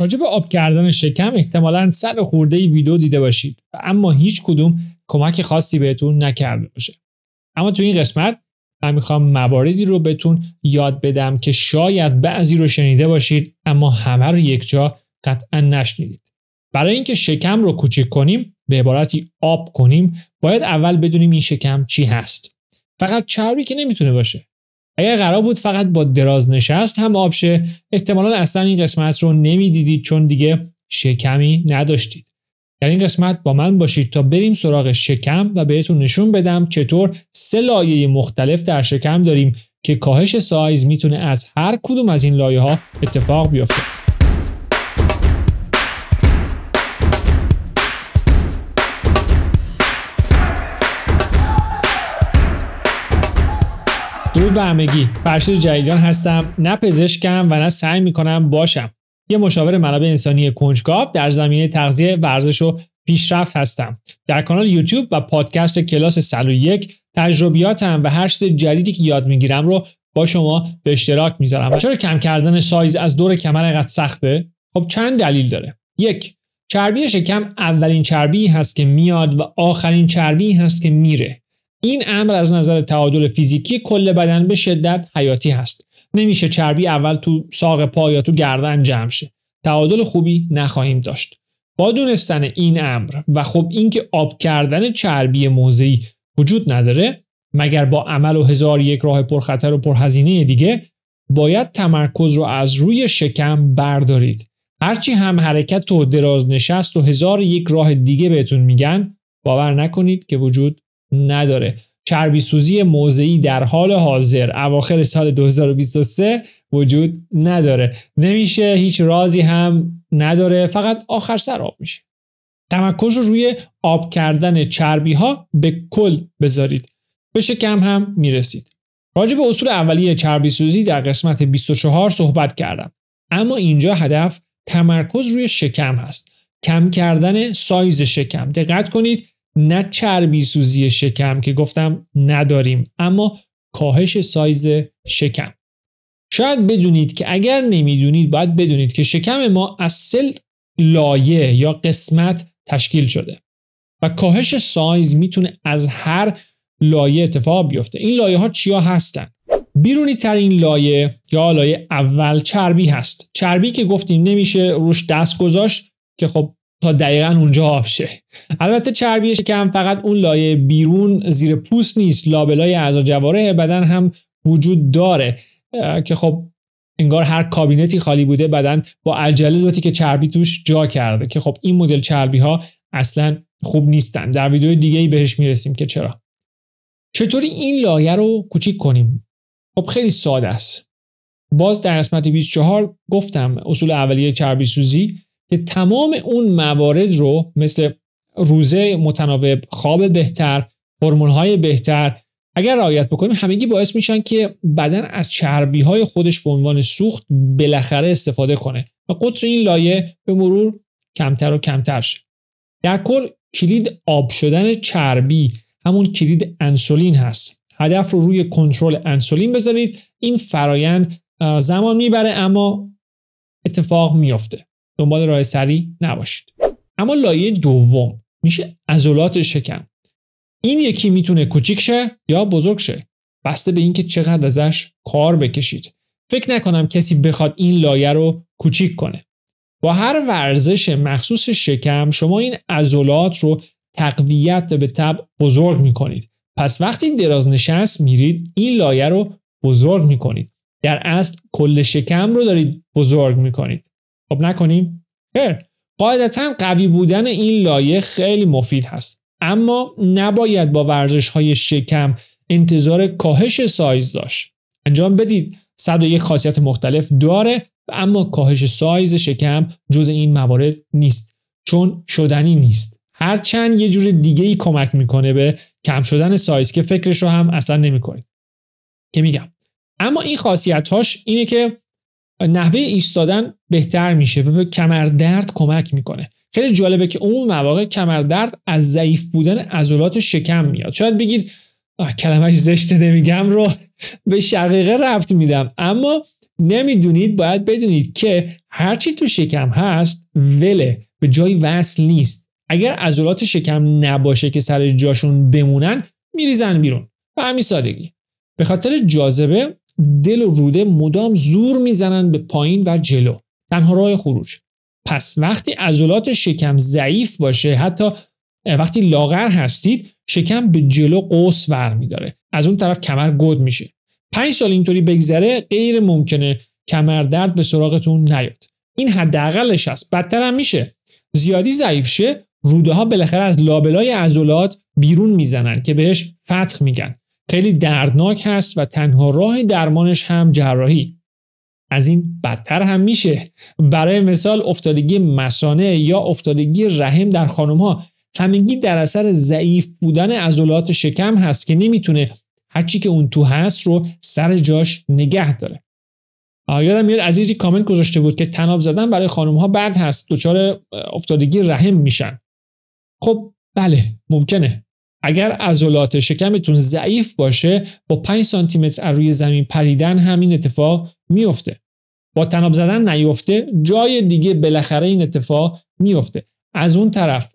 راجع به آب کردن شکم احتمالا سر خورده ویدیو دیده باشید اما هیچ کدوم کمک خاصی بهتون نکرده باشه. اما تو این قسمت من می‌خوام مواردی رو بهتون یاد بدم که شاید بعضی رو شنیده باشید اما همه رو یک جا قطعا نشنیدید. برای اینکه شکم رو کوچیک کنیم به عبارتی آب کنیم باید اول بدونیم این شکم چی هست. فقط چربی که نمی‌تونه باشه. اگر قرار بود فقط با دراز نشست هم آب شه احتمالا اصلا این قسمت رو نمی‌دیدید چون دیگه شکمی نداشتید. در این قسمت با من باشید تا بریم سراغ شکم و بهتون نشون بدم چطور سه لایه مختلف در شکم داریم که کاهش سایز می‌تونه از هر کدوم از این لایه ها اتفاق بیفته. درود به همگی. فرشید جدیدان هستم. نه پزشکم و نه سعی می‌کنم باشم. یه مشاور منابع انسانی کنجکاو در زمینه تغذیه ورزش و پیشرفت هستم. در کانال یوتیوب و پادکست کلاس 101 تجربیاتم و هر جدیدی که یاد می‌گیرم رو با شما به اشتراک می‌ذارم. چرا کم کردن سایز از دور کمر اینقدر سخته؟ خب چند دلیل داره. یک چربی شکم اولین چربی هست که میاد و آخرین چربی هست که میره. این امر از نظر تعادل فیزیکی کل بدن به شدت حیاتی هست. نمیشه چربی اول تو ساق پا یا تو گردن جمع شه. تعادل خوبی نخواهیم داشت. با دونستن این امر و خب اینکه آب کردن چربی موضعی وجود نداره مگر با عمل و هزار یک راه پرخطر و پرهزینه دیگه باید تمرکز رو از روی شکم بردارید. هرچی هم حرکت و دراز نشست و هزار یک راه دیگه بهتون میگن باور نکنید که وجود نداره. چربی سوزی موضعی در حال حاضر اواخر سال 2023 وجود نداره. نمیشه هیچ رازی هم نداره فقط آخر سر آب میشه. تمرکز رو روی آب کردن چربی ها به کل بذارید. به شکم هم می‌رسید. راجع به اصول اولیه چربی سوزی در قسمت 24 صحبت کردم. اما اینجا هدف تمرکز روی شکم هست. کم کردن سایز شکم. دقت کنید نه چربی سوزی شکم که گفتم نداریم اما کاهش سایز شکم. شاید بدونید که اگر نمی‌دونید باید بدونید که شکم ما از سل لایه یا قسمت تشکیل شده و کاهش سایز می‌تونه از هر لایه اتفاق بیفته. این لایه ها چیا هستن؟ بیرونی ترین لایه یا لایه اول چربی هست. چربی که گفتیم نمیشه روش دست گذاشت که خب تا دقیقا اونجا آب شه. البته چربی شکم فقط اون لایه بیرون زیر پوست نیست لابلای اعضا جواره بدن هم وجود داره. که خب انگار هر کابینتی خالی بوده بدن با عجله دوتی که چربی توش جا کرده. که خب این مدل چربی ها اصلا خوب نیستن. در ویدیو دیگه ای بهش می‌رسیم که چرا. چطوری این لایه رو کوچیک کنیم؟ خب خیلی ساده است. باز در قسمت 24 گفتم اصول اولیه چربی سوزی. که تمام اون موارد رو مثل روزه متناوب خواب بهتر های بهتر اگر رعایت بکنیم همگی باعث میشن که بدن از چربی های خودش به عنوان سوخت بالاخره استفاده کنه و قطر این لایه به مرور کمتر و کمتر شه. در کل کلید آب شدن چربی همون کلید انسولین هست. هدف رو روی کنترل انسولین بذارید. این فرایند زمان می‌بره اما اتفاق میافته. دنبال راه سری نباشید. اما لایه دوم میشه عضلات شکم. این یکی می‌تونه کوچیک شه یا بزرگ شه. بسته به اینکه چقدر ازش کار بکشید. فکر نکنم کسی بخواد این لایه رو کوچیک کنه. با هر ورزش مخصوص شکم شما این عضلات رو تقویت به تب بزرگ می‌کنید. پس وقتی دراز نشست میرید این لایه رو بزرگ می‌کنید. در اصل کل شکم رو دارید بزرگ می‌کنید. خب نکنیم خیر. قاعدتا قوی بودن این لایه خیلی مفید هست. اما نباید با ورزش های شکم انتظار کاهش سایز داشت. انجام بدید. 101 خاصیت مختلف داره اما کاهش سایز شکم جز این موارد نیست. چون شدنی نیست. هرچند یه جور دیگه ای کمک می‌کنه به کم شدن سایز که فکرش رو هم اصلا نمی‌کنید که میگم. اما این خاصیت هاش اینه که نحوه ایستادن بهتر میشه و به کمردرد کمک می‌کنه. خیلی جالبه که اون مواقع کمردرد از ضعیف بودن عضلات شکم میاد. شاید بگید کلمهش زشته نمیگم رو به شقیقه رفت میدم. اما نمی‌دونید باید بدونید که هرچی تو شکم هست وله به جای وصل نیست. اگر عضلات شکم نباشه که سر جاشون بمونن میریزن بیرون. به همین سادگی. به خاطر جاذبه دل و روده مدام زور می‌زنن به پایین و جلو. تنها راه خروج. پس وقتی عضلات شکم ضعیف باشه حتی وقتی لاغر هستید شکم به جلو قوس ور میداره. از اون طرف کمر گود میشه. پنج سال اینطوری بگذره غیر ممکنه کمر درد به سراغتون نیاد. این حداقلش است. بدتر هم میشه. زیادی ضعیف شه روده ها بالاخره از لابلای عضلات بیرون می‌زنن که بهش فتح میگن. خیلی دردناک هست و تنها راه درمانش هم جراحی. از این بدتر هم میشه. برای مثال افتادگی مسانه یا افتادگی رحم در خانم ها همگی در اثر ضعیف بودن عضلات شکم هست که نمی‌تونه هرچی که اون تو هست رو سر جاش نگه داره. یادم میاد عزیزی کامنت گذاشته بود که تناب زدن برای خانم ها بد هست. دچار افتادگی رحم میشن. خب بله ممکنه. اگر عضلات شکمتون ضعیف باشه با 5 سانتی متر روی زمین پریدن همین اتفاق میفته. با تناب زدن نیفته جای دیگه بالاخره این اتفاق میفته. از اون طرف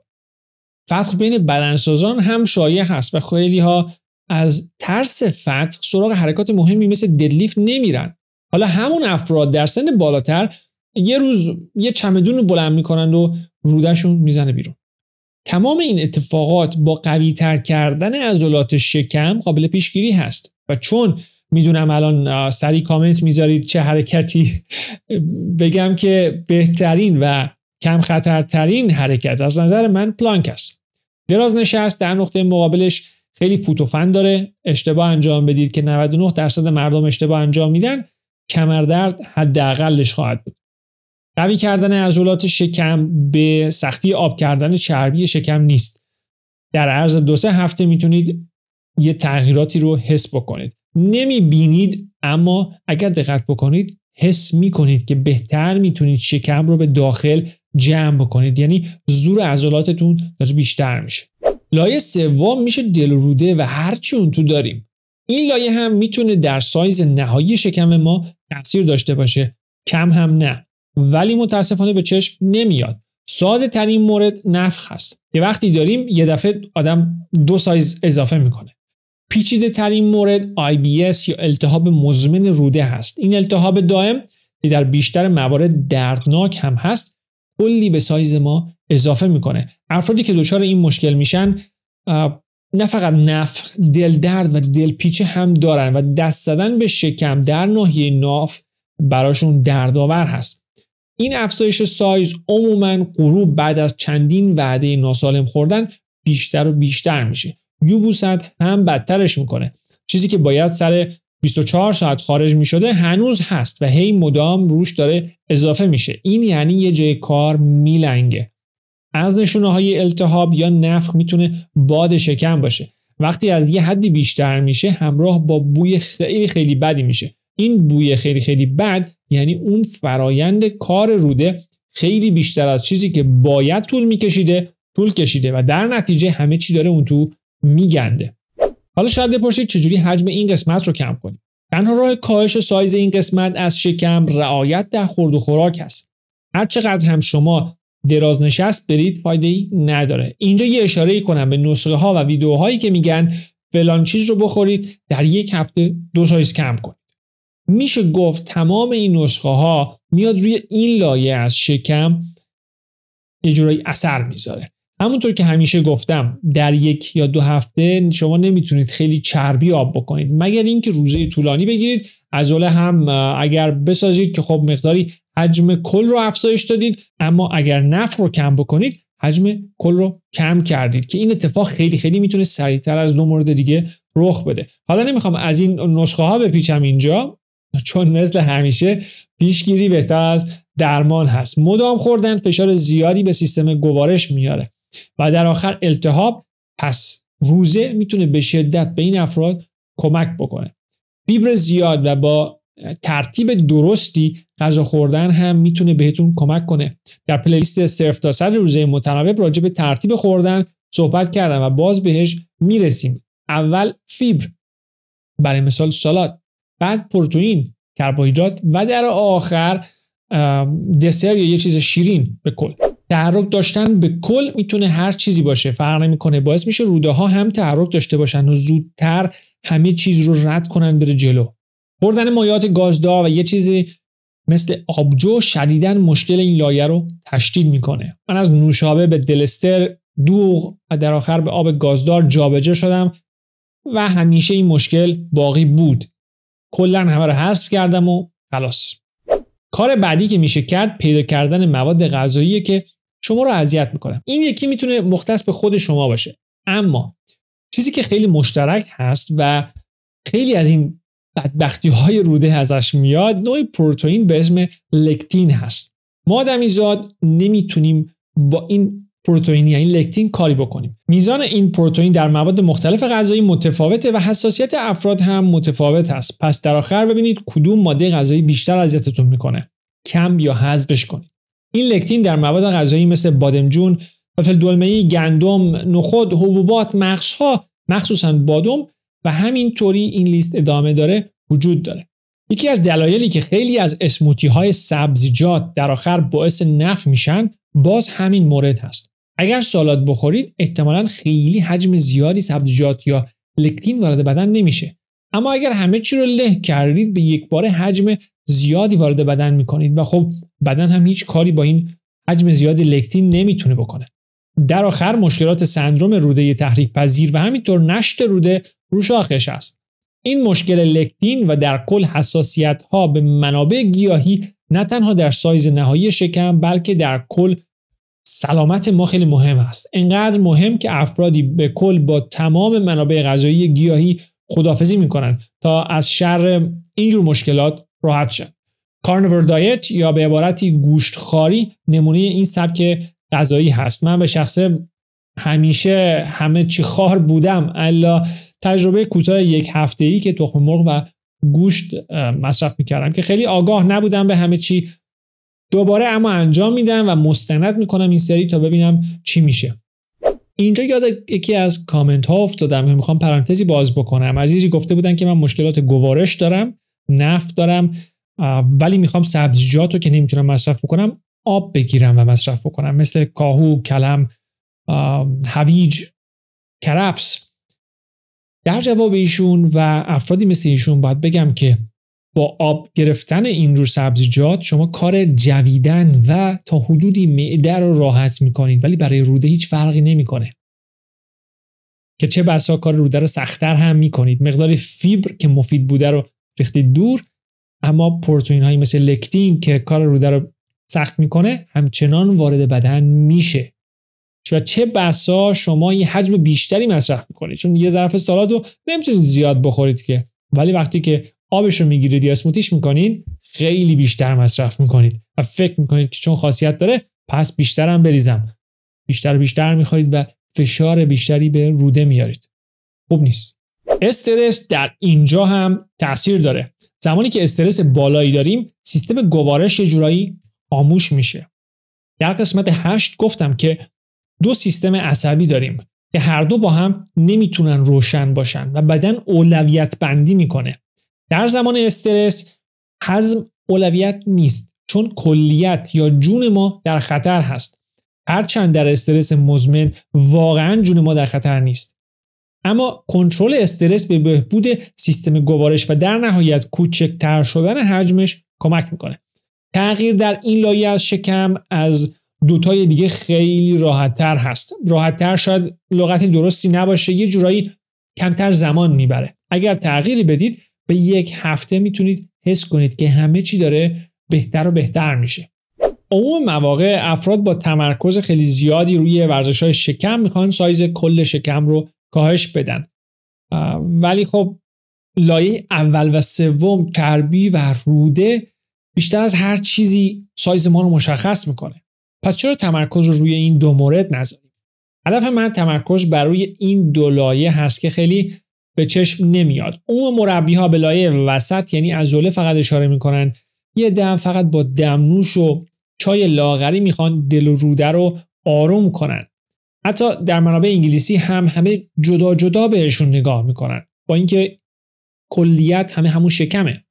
فتح بین بدنسازان هم شایع هست و خیلی ها از ترس فتح سراغ حرکات مهمی مثل ددلیفت نمیرن. حالا همون افراد در سن بالاتر یه روز یه چمدون رو بلند می‌کنند و رودشون می‌زنه بیرون. تمام این اتفاقات با قوی تر کردن عضلات شکم قابل پیشگیری هست. و چون می‌دونم الان سری کامنت می‌ذارید چه حرکتی بگم که بهترین و کم خطرترین حرکت از نظر من پلانک است. دراز نشست در نقطه مقابلش خیلی فوتوفن داره. اشتباه انجام بدید که 99 درصد مردم اشتباه انجام میدن. کمردرد حداقلش خواهد بود. قوی کردن عضلات شکم به سختی آب کردن چربی شکم نیست. در عرض دو سه هفته می‌تونید یه تغییراتی رو حس بکنید. نمی بینید اما اگر دقت بکنید حس می‌کنید که بهتر می‌تونید شکم رو به داخل جمع بکنید. یعنی زور عضلاتتون داره بیشتر میشه. لایه سوم میشه دل روده و هرچی اون تو داریم. این لایه هم می‌تونه در سایز نهایی شکم ما تاثیر داشته باشه. کم هم نه. ولی متاسفانه به چشم نمیاد. ساده ترین مورد نفخ هست که وقتی داریم یه دفعه آدم دو سایز اضافه می‌کنه. پیچیده ترین مورد IBS یا التهاب مزمن روده هست. این التهاب دائم که در بیشتر موارد دردناک هم هست. کلی به سایز ما اضافه می‌کنه. افرادی که دچار این مشکل میشن نه فقط نفخ دل درد و دل پیچه هم دارن و دست زدن به شکم در ناحیه ناف براشون دردآور هست. این افزایش سایز عموما غروب بعد از چندین وعده ناسالم خوردن بیشتر و بیشتر میشه. یوبوست هم بدترش می‌کنه. چیزی که باید سر 24 ساعت خارج می‌شده هنوز هست و هی مدام روش داره اضافه میشه. این یعنی یه جای کار میلنگه. از نشونه های التهاب یا نفخ می‌تونه باد شکم باشه. وقتی از یه حدی بیشتر میشه همراه با بوی خیلی خیلی بدی میشه. این بوی خیلی خیلی بد یعنی اون فرایند کار روده خیلی بیشتر از چیزی که باید طول میکشیده طول کشیده و در نتیجه همه چی داره اون تو میگنده. حالا شاید بپرسید چجوری حجم این قسمت رو کم کنیم؟ تنها راه کاهش سایز این قسمت از شکم رعایت در خورد و خوراک است. هر چقدر هم شما دراز نشست برید فایده ای نداره. اینجا یه اشاره کنم به نسخه ها و ویدیوهایی که میگن فلان چیز رو بخورید در یک هفته دو سایز کم کنید. میشه گفت تمام این نسخه ها میاد روی این لایه از شکم یه جورایی اثر می‌ذاره. همونطور که همیشه گفتم در یک یا دو هفته شما نمی‌تونید خیلی چربی آب بکنید. مگر اینکه روزه طولانی بگیرید. عضله هم اگر بسازید که خب مقداری حجم کل رو افزایش دادید اما اگر نفر رو کم بکنید حجم کل رو کم کردید که این اتفاق خیلی خیلی می‌تونه سریعتر از دو مورد دیگه رخ بده. حالا نمی‌خوام از این نسخه ها بپیچم اینجا. چون مثل همیشه پیشگیری بهتر از درمان هست. مدام خوردن فشار زیادی به سیستم گوارش میاره و در آخر التهاب پس روزه می‌تونه به شدت به این افراد کمک بکنه. فیبر زیاد و با ترتیب درستی غذا خوردن هم می‌تونه بهتون کمک کنه. در پلیلیست صرف تا سر روزه متناوب راجع به ترتیب خوردن صحبت کردم و باز بهش می‌رسیم. اول فیبر. برای مثال سالاد. بعد پروتئین کربوهیدرات و در آخر دسر یا یه چیز شیرین به کل. تحرک داشتن به کل می‌تونه هر چیزی باشه. فرق نمی‌کنه. باعث میشه روده ها هم تحرک داشته باشن و زودتر همه چیز رو رد کنن بره جلو. خوردن مایات گازدار و یه چیزی مثل آبجو شدیدا مشکل این لایه رو تشدید می‌کنه. من از نوشابه به دلستر دوغ و در آخر به آب گازدار جابجا شدم و همیشه این مشکل باقی بود. کلا همه رو حذف کردم و خلاص. کار بعدی که میشه کرد پیدا کردن مواد غذایی که شما رو اذیت می‌کنه. این یکی می‌تونه مختص به خود شما باشه. اما چیزی که خیلی مشترک هست و خیلی از این بدبختی های روده ازش میاد نوع پروتئین به اسم لکتین هست. ما آدمیزاد نمی‌تونیم با این پروتئین یعنی لکتین کاری بکنیم. میزان این پروتئین در مواد مختلف غذایی متفاوته و حساسیت افراد هم متفاوت است پس در آخر ببینید کدوم ماده غذایی بیشتر اذیتتون می‌کنه. کم یا حذفش کنید. این لکتین در مواد غذایی مثل بادمجون فلفل دلمه‌ای گندم نخود حبوبات مغزها مخصوصا بادم و همینطوری این لیست ادامه داره وجود داره. یکی از دلایلی که خیلی از اسموتی های سبزیجات در آخر باعث نفع میشن باز همین مورد هست. اگر سالاد بخورید احتمالا خیلی حجم زیادی سبزیجات یا لکتین وارد بدن نمیشه. اما اگر همه چی رو له کردید به یک بار حجم زیادی وارد بدن می‌کنید و خب بدن هم هیچ کاری با این حجم زیادی لکتین نمی‌تونه بکنه. در آخر مشکلات سندروم روده تحریک پذیر و همینطور نشت روده رو شاخش است این مشکل لکتین و در کل حساسیت ها به منابع گیاهی نه تنها در سایز نهایی شکم بلکه در کل سلامت ما خیلی مهم است. انقدر مهم که افرادی به کل با تمام منابع غذایی گیاهی خدافزی می‌کنند تا از شر اینجور مشکلات راحت شن. کارنور دایت یا به عبارتی گوشت خاری نمونه این سبک غذایی هست. من به شخصه همیشه همه چی خار بودم الا تجربه کوتاه یک هفته ای که تخم مرغ و گوشت مصرف می‌کردم که خیلی آگاه نبودم به همه چی. دوباره اما انجام میدم و مستند می‌کنم این سری تا ببینم چی میشه. اینجا یاد یکی از کامنت ها افتادم که می‌خوام پرانتزی باز بکنم. عزیزی گفته بودن که من مشکلات گوارش دارم نفت دارم ولی می‌خوام سبزیجات رو که نمی‌تونم مصرف بکنم آب بگیرم و مصرف بکنم. مثل کاهو کلم هویج کرفس. در جواب ایشون و افرادی مثل ایشون باید بگم که با آب گرفتن اینجور سبزیجات شما کار جویدن و تا حدودی معده رو راحت می‌کنید ولی برای روده هیچ فرقی نمی‌کنه. که چه بسا کار روده رو سختتر هم می‌کنید. مقدار فیبر که مفید بوده رو ریختید دور اما پروتئین هایی مثل لکتین که کار روده رو سخت می‌کنه همچنان وارد بدن میشه. و چه بسا شما یه حجم بیشتری مصرف می‌کنید چون یه ظرف سالاد رو نمی‌تونید زیاد بخورید که. ولی وقتی که آبش رو می‌گیرید یا اسموتیش می‌کنید خیلی بیشتر مصرف می‌کنید. و فکر می‌کنید که چون خاصیت داره پس بیشتر هم بریزم. بیشتر بیشتر می‌خواهید و فشار بیشتری به روده میارید. خوب نیست. استرس در اینجا هم تاثیر داره. زمانی که استرس بالایی داریم سیستم گوارش یه جورایی خاموش میشه. در قسمت هشت گفتم که دو سیستم عصبی داریم که هر دو با هم نمی‌تونن روشن باشن و بدن اولویت بندی می‌کنه. در زمان استرس حزم اولویت نیست چون کلیت یا جون ما در خطر هست. هرچند در استرس مزمن واقعا جون ما در خطر نیست. اما کنترل استرس به بهبود سیستم گوارش و در نهایت کوچکتر شدن حجمش کمک می‌کنه. تغییر در این لایه از شکم از دوتای دیگه خیلی راحتتر هست. راحتتر شاید لغت درستی نباشه یه جورایی کمتر زمان می‌بره. اگر تغییری بدید به یک هفته می‌تونید حس کنید که همه چی داره بهتر و بهتر میشه. عموم مواقع افراد با تمرکز خیلی زیادی روی ورزش های شکم می‌خوان سایز کل شکم رو کاهش بدن. ولی خب لایه اول و سوم کربی و روده بیشتر از هر چیزی سایز ما رو مشخص می‌کنه. پس چرا تمرکز رو روی این دو مورد نذاریم؟ هدف من تمرکز بر روی این دو لایه هست که خیلی به چشم نمیاد. اون مربی ها به لایه وسط یعنی عضله فقط اشاره می‌کنن یه دم فقط با دمنوش و چای لاغری می‌خوان دل و روده رو آروم کنن. حتی در منابع انگلیسی هم همه جدا جدا بهشون نگاه می‌کنن. با اینکه کلیت همه همون شکمه.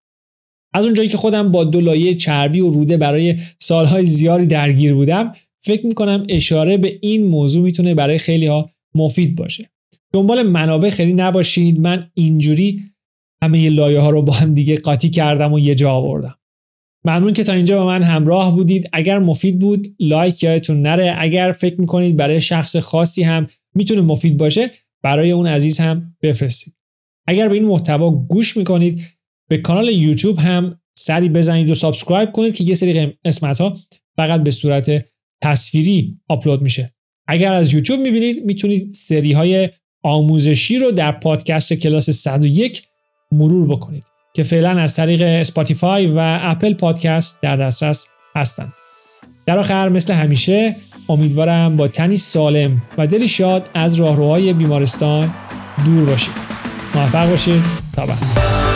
از اونجایی که خودم با دولایه چربی و روده برای سالهای زیادی درگیر بودم فکر می‌کنم اشاره به این موضوع می‌تونه برای خیلی ها مفید باشه. دنبال منابع خیلی نباشید. من اینجوری همه لایه ها رو با هم دیگه قاطی کردم و یه جا آوردم. ممنون که تا اینجا با من همراه بودید. اگر مفید بود لایک یادتون نره. اگر فکر می‌کنید برای شخص خاصی هم می‌تونه مفید باشه برای اون عزیز هم بفرستید. اگر به این محتوا گوش می‌کنید به کانال یوتیوب هم سری بزنید و subscribe کنید که یه سری قسمت ها فقط به صورت تصویری آپلود میشه اگر از یوتیوب می‌بینید می‌تونید سری های آموزشی رو در پادکست کلاس 101 مرور بکنید که فعلا از طریق اسپاتیفای و اپل پادکست در دسترس هستند. در آخر مثل همیشه امیدوارم با تنی سالم و دلی شاد از راهروهای بیمارستان دور باشید. موفق باشید تا بعد